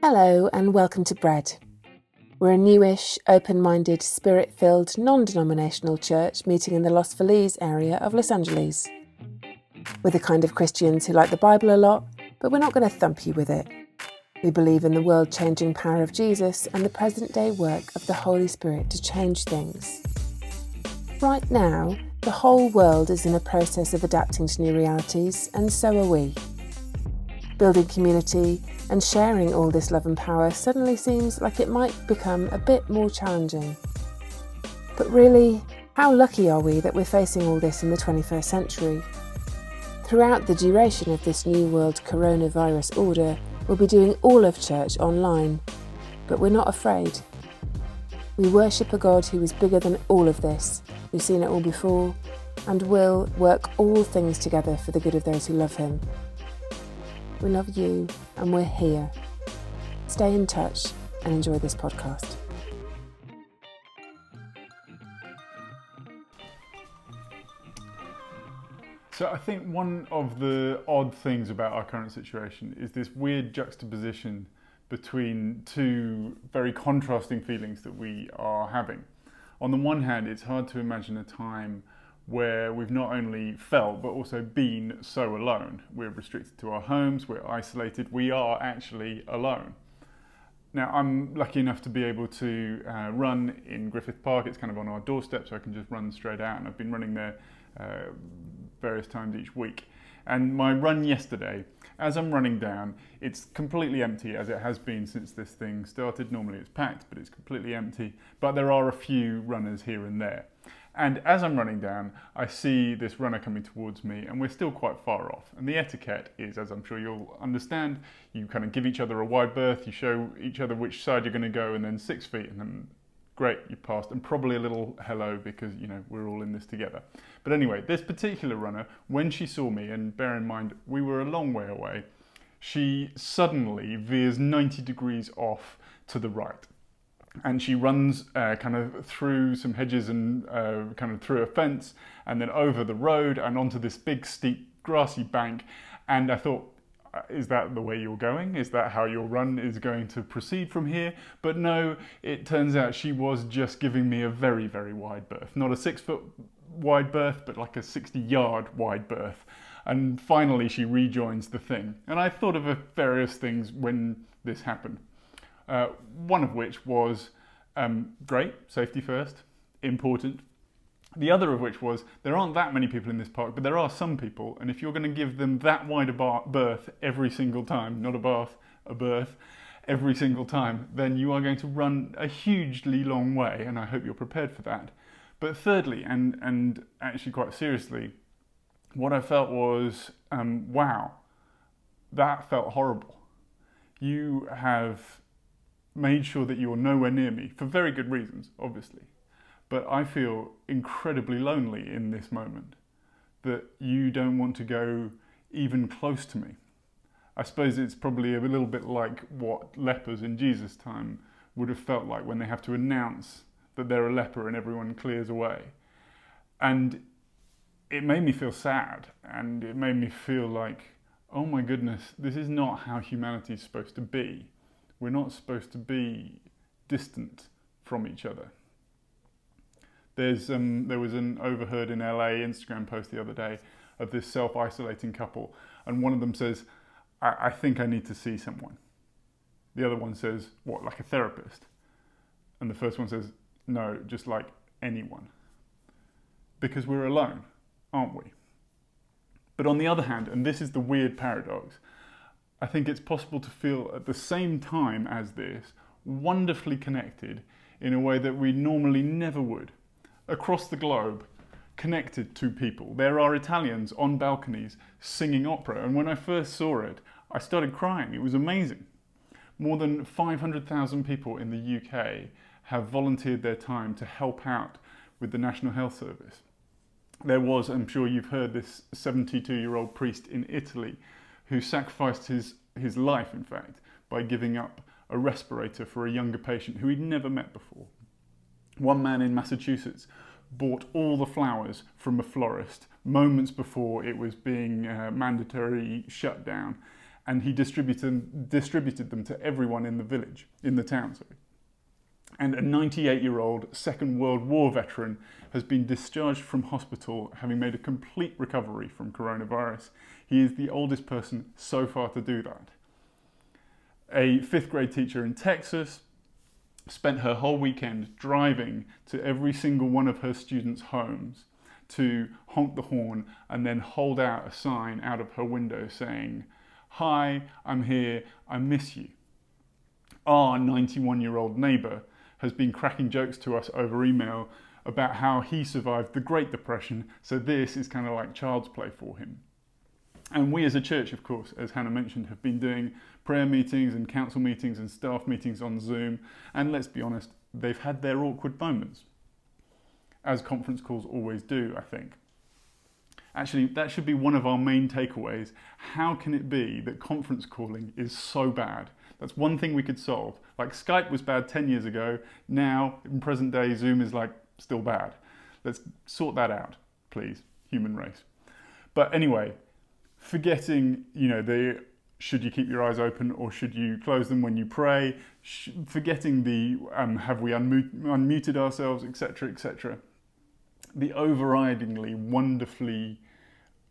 Hello, and welcome to Bread. We're a newish, open minded, spirit filled, non denominational church meeting in the Los Feliz area of Los Angeles. We're the kind of Christians who like the Bible a lot, but we're not going to thump you with it. We believe in the world changing power of Jesus and the present day work of the Holy Spirit to change things. Right now, the whole world is in a process of adapting to new realities, and so are we. Building community and sharing all this love and power suddenly seems like it might become a bit more challenging. But really, how lucky are we that we're facing all this in the 21st century? Throughout the duration of this New World coronavirus order, we'll be doing all of church online, but we're not afraid. We worship a God who is bigger than all of this, We've seen it all before, and will work all things together for the good of those who love him. We love you, and we're here. Stay in touch and enjoy this podcast. So I think one of the odd things about our current situation is this weird juxtaposition between two very contrasting feelings that we are having. On the one hand, it's hard to imagine a time where we've not only felt but also been so alone. We're restricted to our homes, we're isolated, we are actually alone. Now, I'm lucky enough to be able to uh, run in Griffith Park. It's kind of on our doorstep, so I can just run straight out, and I've been running there uh, various times each week. And my run yesterday, as I'm running down, it's completely empty as it has been since this thing started. Normally it's packed, but it's completely empty. But there are a few runners here and there. And as I'm running down, I see this runner coming towards me, and we're still quite far off. And the etiquette is, as I'm sure you'll understand, you kind of give each other a wide berth, you show each other which side you're going to go, and then six feet, and then great, you passed, and probably a little hello because you know we're all in this together. But anyway, this particular runner, when she saw me, and bear in mind we were a long way away, she suddenly veers 90 degrees off to the right. And she runs uh, kind of through some hedges and uh, kind of through a fence and then over the road and onto this big steep grassy bank. And I thought, uh, is that the way you're going? Is that how your run is going to proceed from here? But no, it turns out she was just giving me a very, very wide berth. Not a six foot wide berth, but like a 60 yard wide berth. And finally, she rejoins the thing. And I thought of various things when this happened. Uh, one of which was um, great, safety first, important, the other of which was there aren't that many people in this park, but there are some people, and if you're going to give them that wide a bar- berth every single time, not a bath, a berth, every single time, then you are going to run a hugely long way, and I hope you're prepared for that. But thirdly, and, and actually quite seriously, what I felt was um, wow, that felt horrible. You have made sure that you're nowhere near me for very good reasons, obviously. But I feel incredibly lonely in this moment that you don't want to go even close to me. I suppose it's probably a little bit like what lepers in Jesus' time would have felt like when they have to announce that they're a leper and everyone clears away. And it made me feel sad and it made me feel like, oh my goodness, this is not how humanity is supposed to be. We're not supposed to be distant from each other. There's um, there was an overheard in LA Instagram post the other day of this self-isolating couple, and one of them says, I, I think I need to see someone." The other one says, "What, like a therapist?" And the first one says, "No, just like anyone." Because we're alone, aren't we? But on the other hand, and this is the weird paradox, I think it's possible to feel at the same time as this wonderfully connected in a way that we normally never would across the globe connected to people. There are Italians on balconies singing opera, and when I first saw it, I started crying. It was amazing. More than 500,000 people in the UK have volunteered their time to help out with the National Health Service. There was, I'm sure you've heard, this 72 year old priest in Italy who sacrificed his, his life, in fact, by giving up a respirator for a younger patient who he'd never met before. One man in Massachusetts bought all the flowers from a florist moments before it was being uh, mandatory shut down and he distributed, distributed them to everyone in the village, in the town. Sorry. And a 98 year old Second World War veteran has been discharged from hospital having made a complete recovery from coronavirus. He is the oldest person so far to do that. A fifth grade teacher in Texas spent her whole weekend driving to every single one of her students' homes to honk the horn and then hold out a sign out of her window saying, Hi, I'm here, I miss you. Our 91 year old neighbour has been cracking jokes to us over email about how he survived the Great Depression, so this is kind of like child's play for him. And we as a church, of course, as Hannah mentioned, have been doing prayer meetings and council meetings and staff meetings on Zoom. And let's be honest, they've had their awkward moments, as conference calls always do, I think. Actually, that should be one of our main takeaways. How can it be that conference calling is so bad? That's one thing we could solve. Like Skype was bad 10 years ago, now in present day, Zoom is like still bad. Let's sort that out, please, human race. But anyway, forgetting, you know, the should you keep your eyes open or should you close them when you pray, forgetting the um, have we unmuted ourselves, etc., etc. The overridingly wonderfully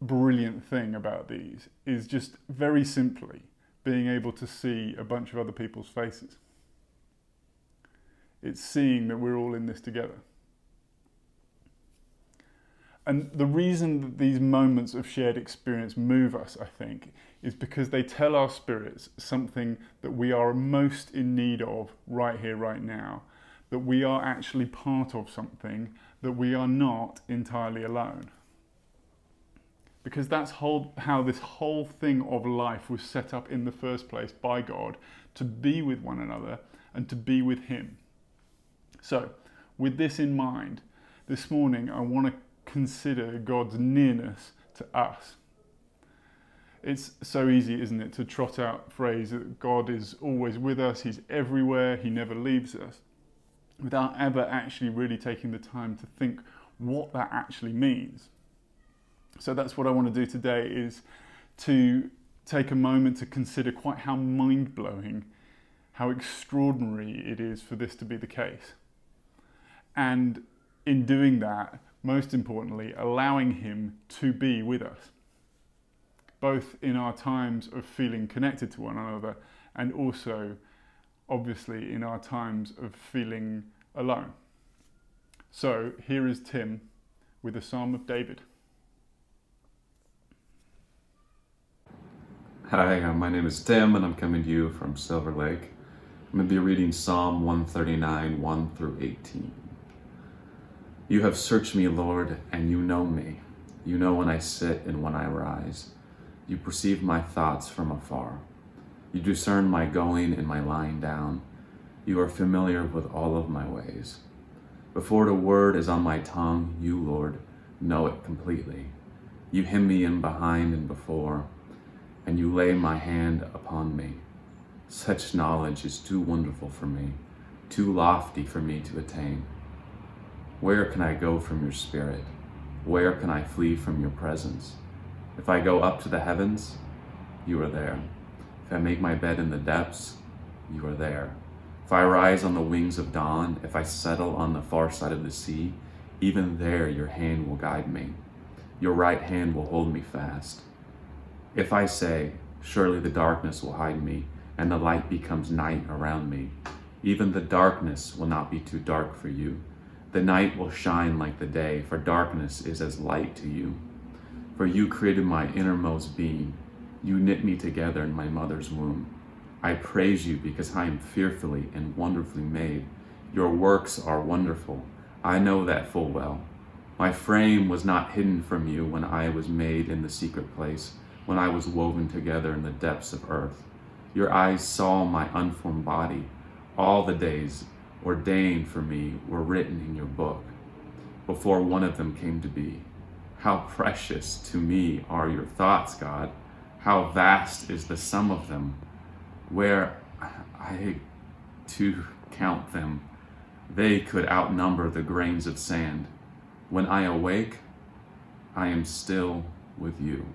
brilliant thing about these is just very simply being able to see a bunch of other people's faces. It's seeing that we're all in this together. And the reason that these moments of shared experience move us, I think, is because they tell our spirits something that we are most in need of right here, right now. That we are actually part of something, that we are not entirely alone. Because that's whole, how this whole thing of life was set up in the first place by God to be with one another and to be with Him. So, with this in mind, this morning I want to consider God's nearness to us. It's so easy, isn't it, to trot out phrase that God is always with us, He's everywhere, He never leaves us, without ever actually really taking the time to think what that actually means. So that's what I want to do today is to take a moment to consider quite how mind blowing, how extraordinary it is for this to be the case. And in doing that, most importantly, allowing Him to be with us, both in our times of feeling connected to one another and also, obviously, in our times of feeling alone. So, here is Tim with a Psalm of David. Hi, my name is Tim, and I'm coming to you from Silver Lake. I'm going to be reading Psalm 139, 1 through 18. You have searched me, Lord, and you know me. You know when I sit and when I rise. You perceive my thoughts from afar. You discern my going and my lying down. You are familiar with all of my ways. Before the word is on my tongue, you, Lord, know it completely. You hem me in behind and before, and you lay my hand upon me. Such knowledge is too wonderful for me, too lofty for me to attain. Where can I go from your spirit? Where can I flee from your presence? If I go up to the heavens, you are there. If I make my bed in the depths, you are there. If I rise on the wings of dawn, if I settle on the far side of the sea, even there your hand will guide me. Your right hand will hold me fast. If I say, Surely the darkness will hide me, and the light becomes night around me, even the darkness will not be too dark for you. The night will shine like the day, for darkness is as light to you. For you created my innermost being. You knit me together in my mother's womb. I praise you because I am fearfully and wonderfully made. Your works are wonderful. I know that full well. My frame was not hidden from you when I was made in the secret place, when I was woven together in the depths of earth. Your eyes saw my unformed body. All the days ordained for me were written in your book before one of them came to be. How precious to me are your thoughts, God. How vast is the sum of them. Where I to count them, they could outnumber the grains of sand. When I awake, I am still with you.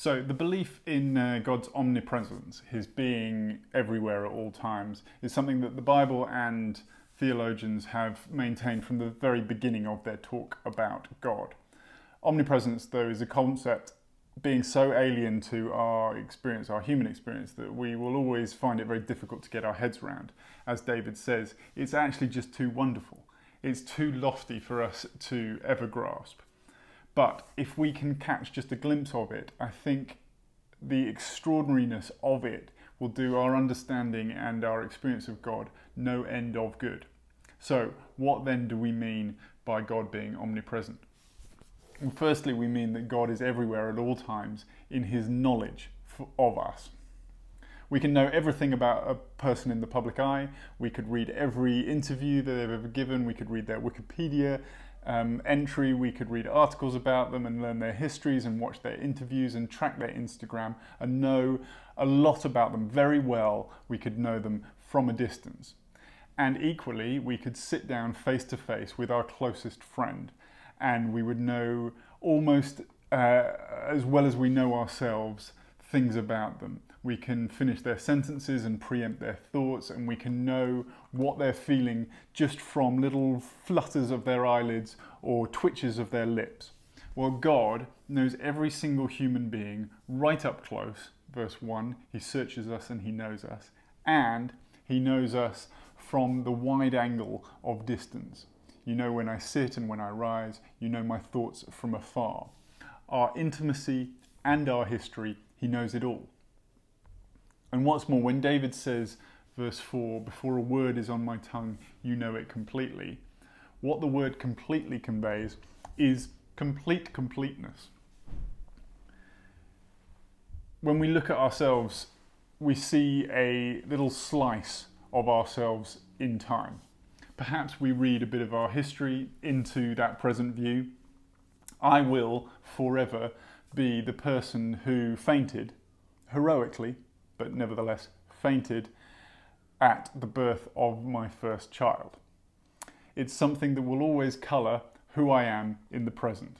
So, the belief in uh, God's omnipresence, his being everywhere at all times, is something that the Bible and theologians have maintained from the very beginning of their talk about God. Omnipresence, though, is a concept being so alien to our experience, our human experience, that we will always find it very difficult to get our heads around. As David says, it's actually just too wonderful. It's too lofty for us to ever grasp. But if we can catch just a glimpse of it, I think the extraordinariness of it will do our understanding and our experience of God no end of good. So, what then do we mean by God being omnipresent? Well, firstly, we mean that God is everywhere at all times in his knowledge of us. We can know everything about a person in the public eye. We could read every interview that they've ever given. We could read their Wikipedia um, entry. We could read articles about them and learn their histories and watch their interviews and track their Instagram and know a lot about them very well. We could know them from a distance. And equally, we could sit down face to face with our closest friend and we would know almost uh, as well as we know ourselves things about them. We can finish their sentences and preempt their thoughts, and we can know what they're feeling just from little flutters of their eyelids or twitches of their lips. Well, God knows every single human being right up close. Verse 1 He searches us and He knows us, and He knows us from the wide angle of distance. You know when I sit and when I rise. You know my thoughts from afar. Our intimacy and our history, He knows it all. And what's more, when David says, verse 4, before a word is on my tongue, you know it completely, what the word completely conveys is complete completeness. When we look at ourselves, we see a little slice of ourselves in time. Perhaps we read a bit of our history into that present view. I will forever be the person who fainted heroically but nevertheless fainted at the birth of my first child. It's something that will always colour who I am in the present.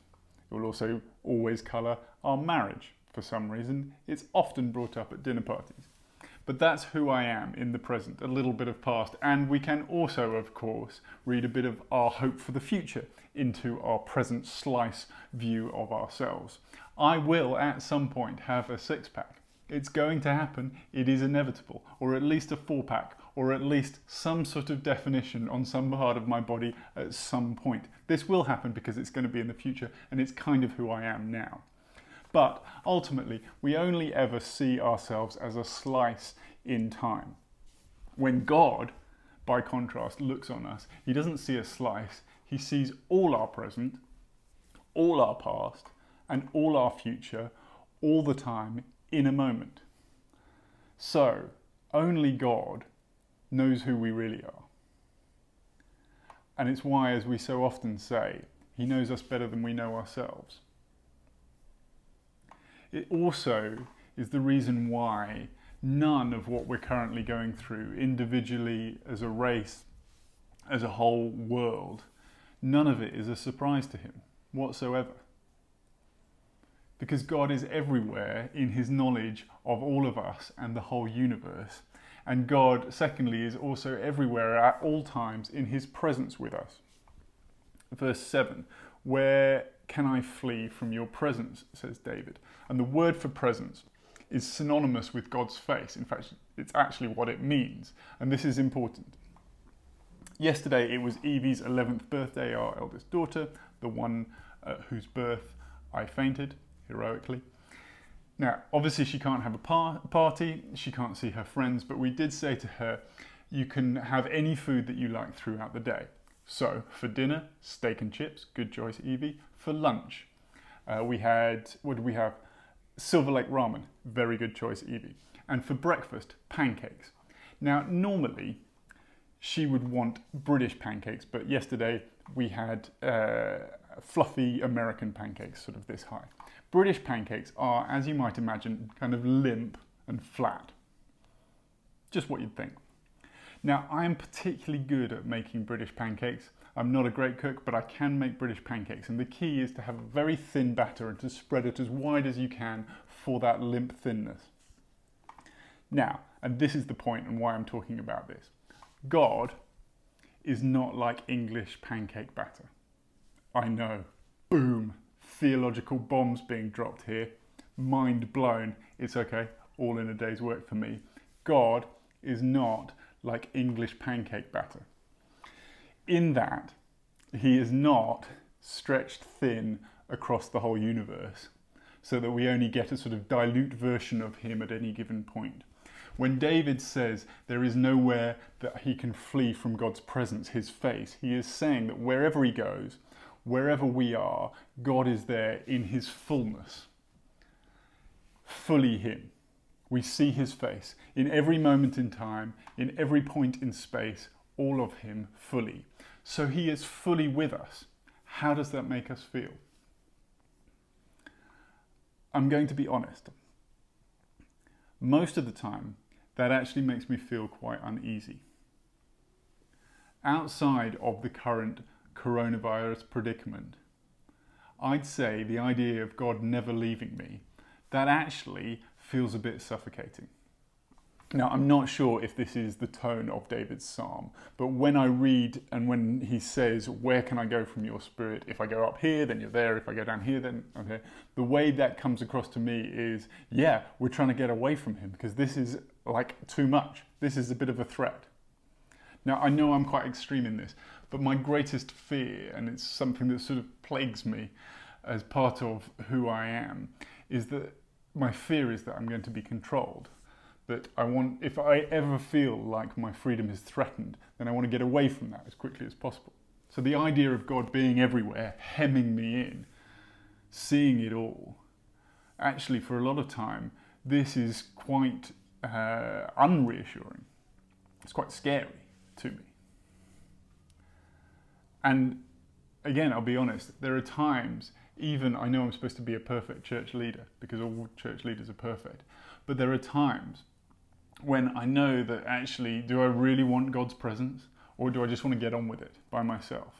It will also always colour our marriage for some reason. It's often brought up at dinner parties. But that's who I am in the present, a little bit of past. And we can also, of course, read a bit of our hope for the future into our present slice view of ourselves. I will at some point have a six pack. It's going to happen, it is inevitable, or at least a four pack, or at least some sort of definition on some part of my body at some point. This will happen because it's going to be in the future, and it's kind of who I am now. But ultimately, we only ever see ourselves as a slice in time. When God, by contrast, looks on us, he doesn't see a slice, he sees all our present, all our past, and all our future, all the time in a moment. So, only God knows who we really are. And it's why, as we so often say, He knows us better than we know ourselves. It also is the reason why none of what we're currently going through, individually, as a race, as a whole world, none of it is a surprise to Him whatsoever because God is everywhere in his knowledge of all of us and the whole universe. And God, secondly, is also everywhere at all times in his presence with us. Verse 7 Where can I flee from your presence? says David. And the word for presence is synonymous with God's face. In fact, it's actually what it means. And this is important. Yesterday it was Evie's 11th birthday, our eldest daughter, the one at whose birth I fainted heroically. Now, obviously, she can't have a par- party, she can't see her friends, but we did say to her, you can have any food that you like throughout the day. So, for dinner, steak and chips, good choice, Evie. For lunch, uh, we had, what did we have? Silver Lake ramen, very good choice, Evie. And for breakfast, pancakes. Now, normally, she would want British pancakes, but yesterday we had uh, fluffy American pancakes, sort of this high. British pancakes are, as you might imagine, kind of limp and flat. Just what you'd think. Now, I am particularly good at making British pancakes. I'm not a great cook, but I can make British pancakes. And the key is to have a very thin batter and to spread it as wide as you can for that limp thinness. Now, and this is the point and why I'm talking about this God is not like English pancake batter. I know. Boom. Theological bombs being dropped here. Mind blown. It's okay. All in a day's work for me. God is not like English pancake batter. In that, he is not stretched thin across the whole universe so that we only get a sort of dilute version of him at any given point. When David says there is nowhere that he can flee from God's presence, his face, he is saying that wherever he goes, wherever we are, God is there in his fullness, fully him. We see his face in every moment in time, in every point in space, all of him fully. So he is fully with us. How does that make us feel? I'm going to be honest. Most of the time, that actually makes me feel quite uneasy. Outside of the current coronavirus predicament, I'd say the idea of God never leaving me, that actually feels a bit suffocating. Now, I'm not sure if this is the tone of David's psalm, but when I read and when he says, Where can I go from your spirit? If I go up here, then you're there. If I go down here, then okay. The way that comes across to me is, Yeah, we're trying to get away from him because this is like too much. This is a bit of a threat. Now, I know I'm quite extreme in this, but my greatest fear, and it's something that sort of plagues me as part of who I am, is that my fear is that I'm going to be controlled that I want, if I ever feel like my freedom is threatened, then I want to get away from that as quickly as possible. So the idea of God being everywhere, hemming me in, seeing it all, actually, for a lot of time, this is quite uh, unreassuring. It's quite scary to me. And again, I'll be honest, there are times, even I know I'm supposed to be a perfect church leader because all church leaders are perfect, but there are times when I know that actually, do I really want God's presence or do I just want to get on with it by myself?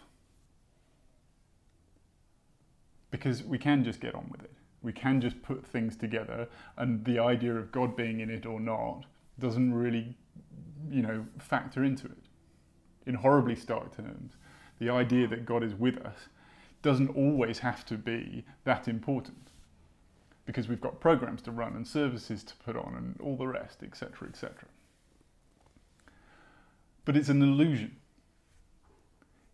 Because we can just get on with it. We can just put things together, and the idea of God being in it or not doesn't really, you know, factor into it. In horribly stark terms, the idea that God is with us doesn't always have to be that important because we've got programs to run and services to put on and all the rest, etc., etc. But it's an illusion.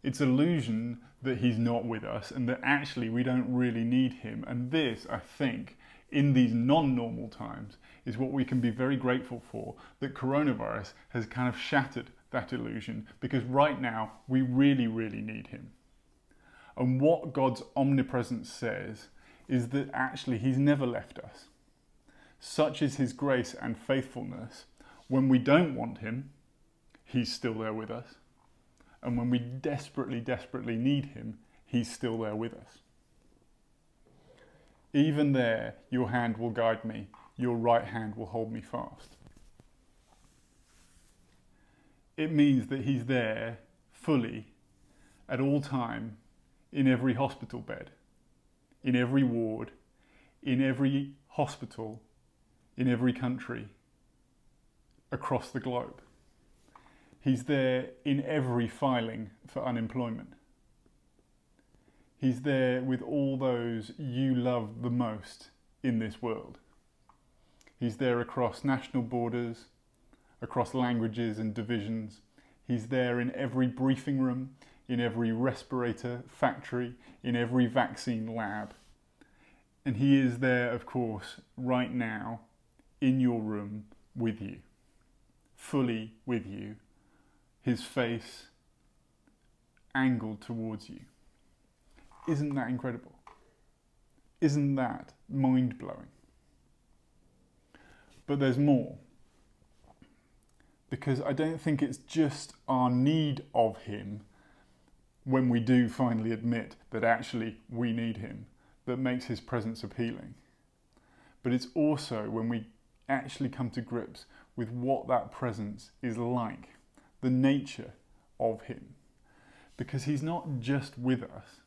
It's illusion that he's not with us and that actually we don't really need him. And this, I think, in these non normal times, is what we can be very grateful for that coronavirus has kind of shattered that illusion because right now we really, really need him. And what God's omnipresence says is that actually He's never left us. Such is His grace and faithfulness. When we don't want Him, He's still there with us. And when we desperately, desperately need Him, He's still there with us. Even there, your hand will guide me, your right hand will hold me fast. It means that He's there fully at all time in every hospital bed in every ward, in every hospital, in every country across the globe. He's there in every filing for unemployment. He's there with all those you love the most in this world. He's there across national borders, across languages and divisions. He's there in every briefing room, in every respirator factory, in every vaccine lab. And He is there, of course, right now in your room with you, fully with you, His face angled towards you. Isn't that incredible? Isn't that mind blowing? But there's more. Because I don't think it's just our need of Him when we do finally admit that actually we need him that makes his presence appealing. But it's also when we actually come to grips with what that presence is like, the nature of him. Because he's not just with us,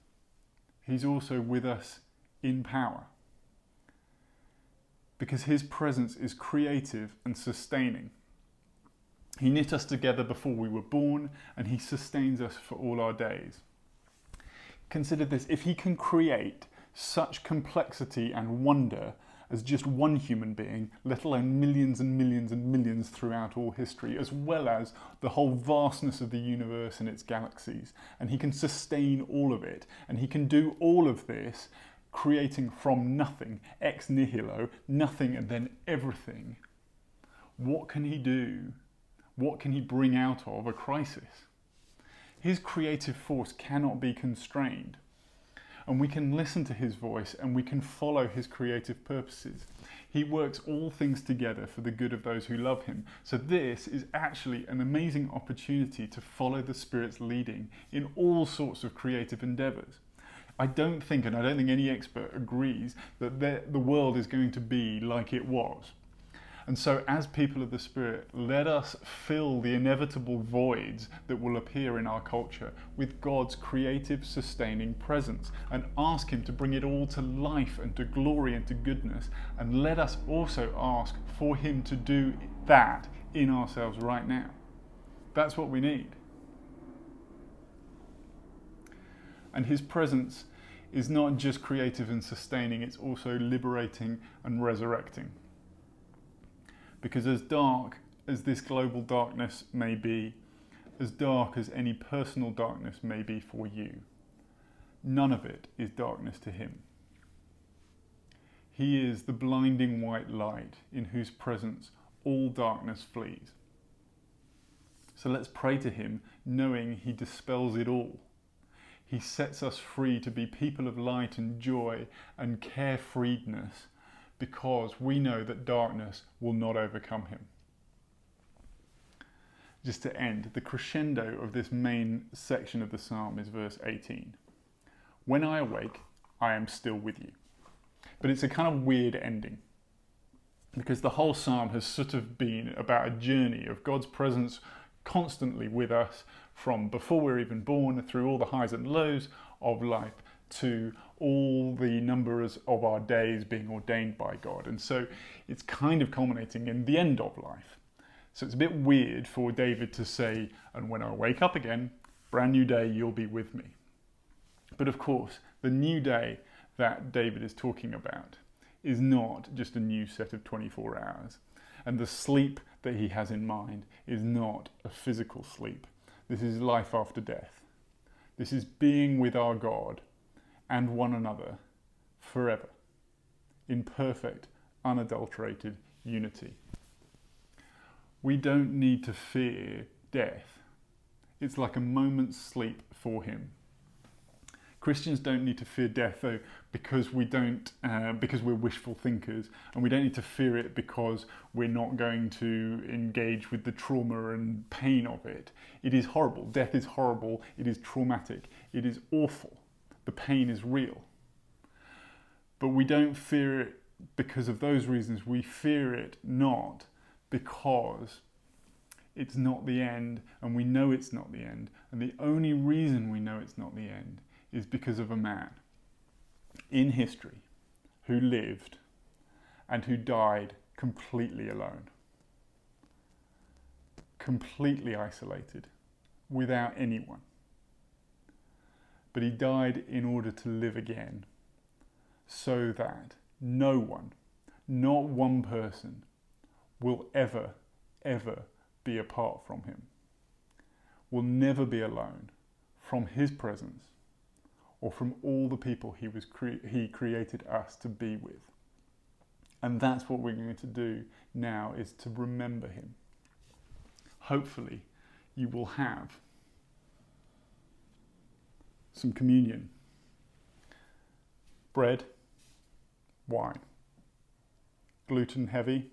he's also with us in power. Because his presence is creative and sustaining. He knit us together before we were born, and he sustains us for all our days. Consider this if he can create such complexity and wonder as just one human being, let alone millions and millions and millions throughout all history, as well as the whole vastness of the universe and its galaxies. And he can sustain all of it. And he can do all of this creating from nothing, ex nihilo, nothing and then everything. What can he do? What can he bring out of a crisis? His creative force cannot be constrained and we can listen to his voice and we can follow his creative purposes. He works all things together for the good of those who love him. So, this is actually an amazing opportunity to follow the Spirit's leading in all sorts of creative endeavors. I don't think, and I don't think any expert agrees, that the world is going to be like it was. And so, as people of the Spirit, let us fill the inevitable voids that will appear in our culture with God's creative, sustaining presence and ask Him to bring it all to life and to glory and to goodness. And let us also ask for Him to do that in ourselves right now. That's what we need. And His presence is not just creative and sustaining, it's also liberating and resurrecting. Because as dark as this global darkness may be, as dark as any personal darkness may be for you, none of it is darkness to him. He is the blinding white light in whose presence all darkness flees. So let's pray to him, knowing he dispels it all. He sets us free to be people of light and joy and carefreedness because we know that darkness will not overcome him. Just to end, the crescendo of this main section of the psalm is verse 18. When I awake, I am still with you. But it's a kind of weird ending because the whole psalm has sort of been about a journey of God's presence constantly with us from before we're even born through all the highs and lows of life to all the numbers of our days being ordained by God. And so it's kind of culminating in the end of life. So it's a bit weird for David to say, and when I wake up again, brand new day, you'll be with me. But of course, the new day that David is talking about is not just a new set of 24 hours. And the sleep that he has in mind is not a physical sleep. This is life after death. This is being with our God and one another forever in perfect, unadulterated unity. We don't need to fear death. It's like a moment's sleep for him. Christians don't need to fear death though because we don't uh, because we're wishful thinkers and we don't need to fear it because we're not going to engage with the trauma and pain of it. It is horrible. Death is horrible. It is traumatic. It is awful the pain is real. But we don't fear it because of those reasons. We fear it not because it's not the end and we know it's not the end. And the only reason we know it's not the end is because of a man in history who lived and who died completely alone, completely isolated, without anyone but he died in order to live again, so that no one, not one person, will ever, ever be apart from him, will never be alone from his presence or from all the people he, was cre- he created us to be with. And that's what we're going to do now is to remember him. Hopefully, you will have some communion. Bread, wine. Gluten heavy,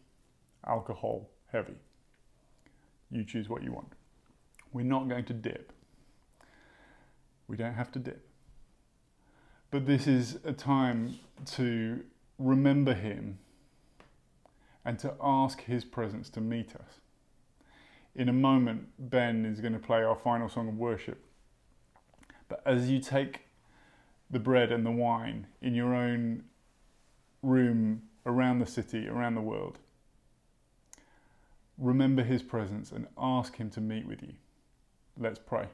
alcohol heavy. You choose what you want. We're not going to dip. We don't have to dip. But this is a time to remember Him and to ask His presence to meet us. In a moment, Ben is going to play our final song of worship. But as you take the bread and the wine in your own room around the city, around the world, remember his presence and ask him to meet with you. Let's pray.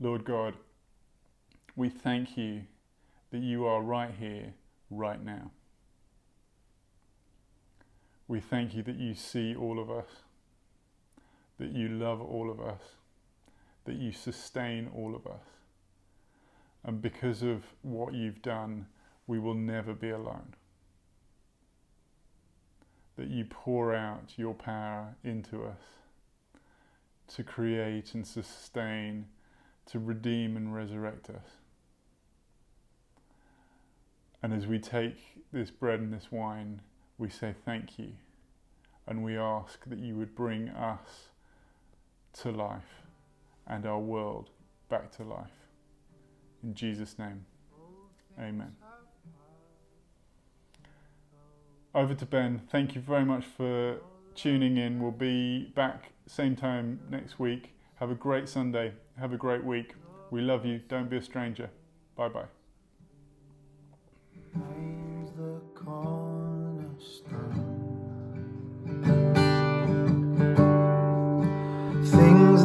Lord God, we thank you that you are right here, right now. We thank you that you see all of us, that you love all of us, that you sustain all of us. And because of what you've done, we will never be alone. That you pour out your power into us to create and sustain, to redeem and resurrect us. And as we take this bread and this wine, we say thank you. And we ask that you would bring us to life and our world back to life. In Jesus' name, amen. Over to Ben. Thank you very much for tuning in. We'll be back same time next week. Have a great Sunday. Have a great week. We love you. Don't be a stranger. Bye bye.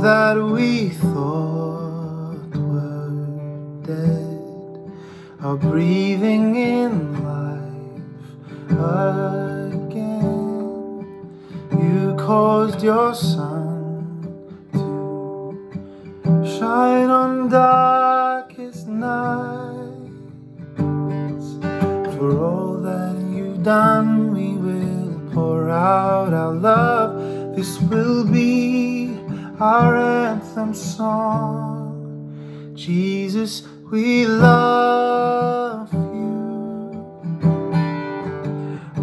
That we thought were dead are breathing in life again. You caused your sun to shine on darkest nights. For all that you've done, we will pour out our love. This will be our anthem song. Jesus, we love you.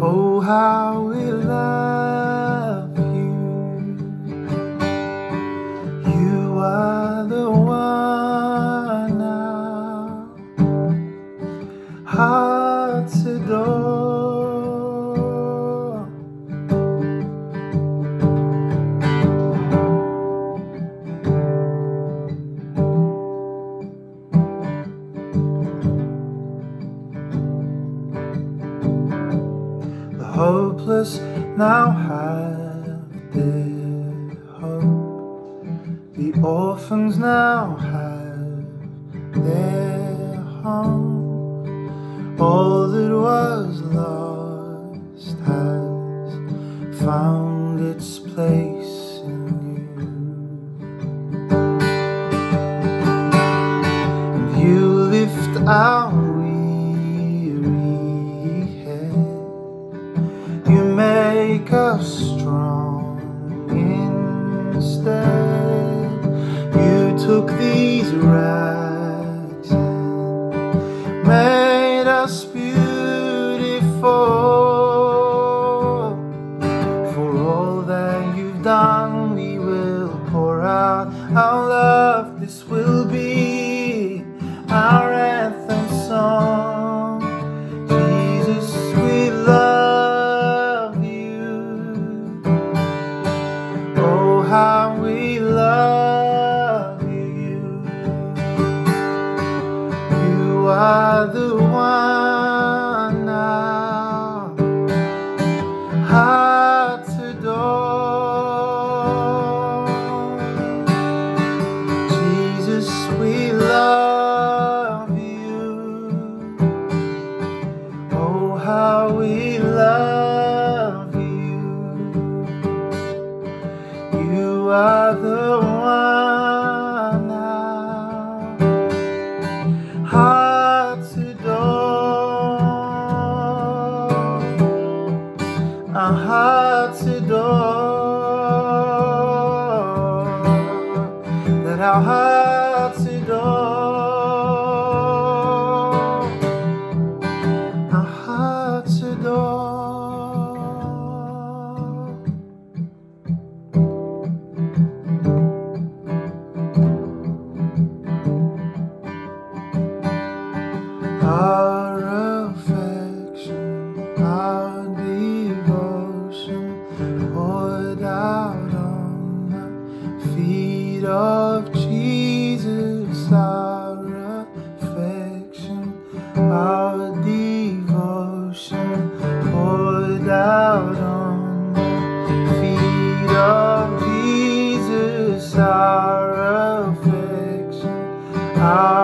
Oh, how we love These rags are the one Our affliction. Our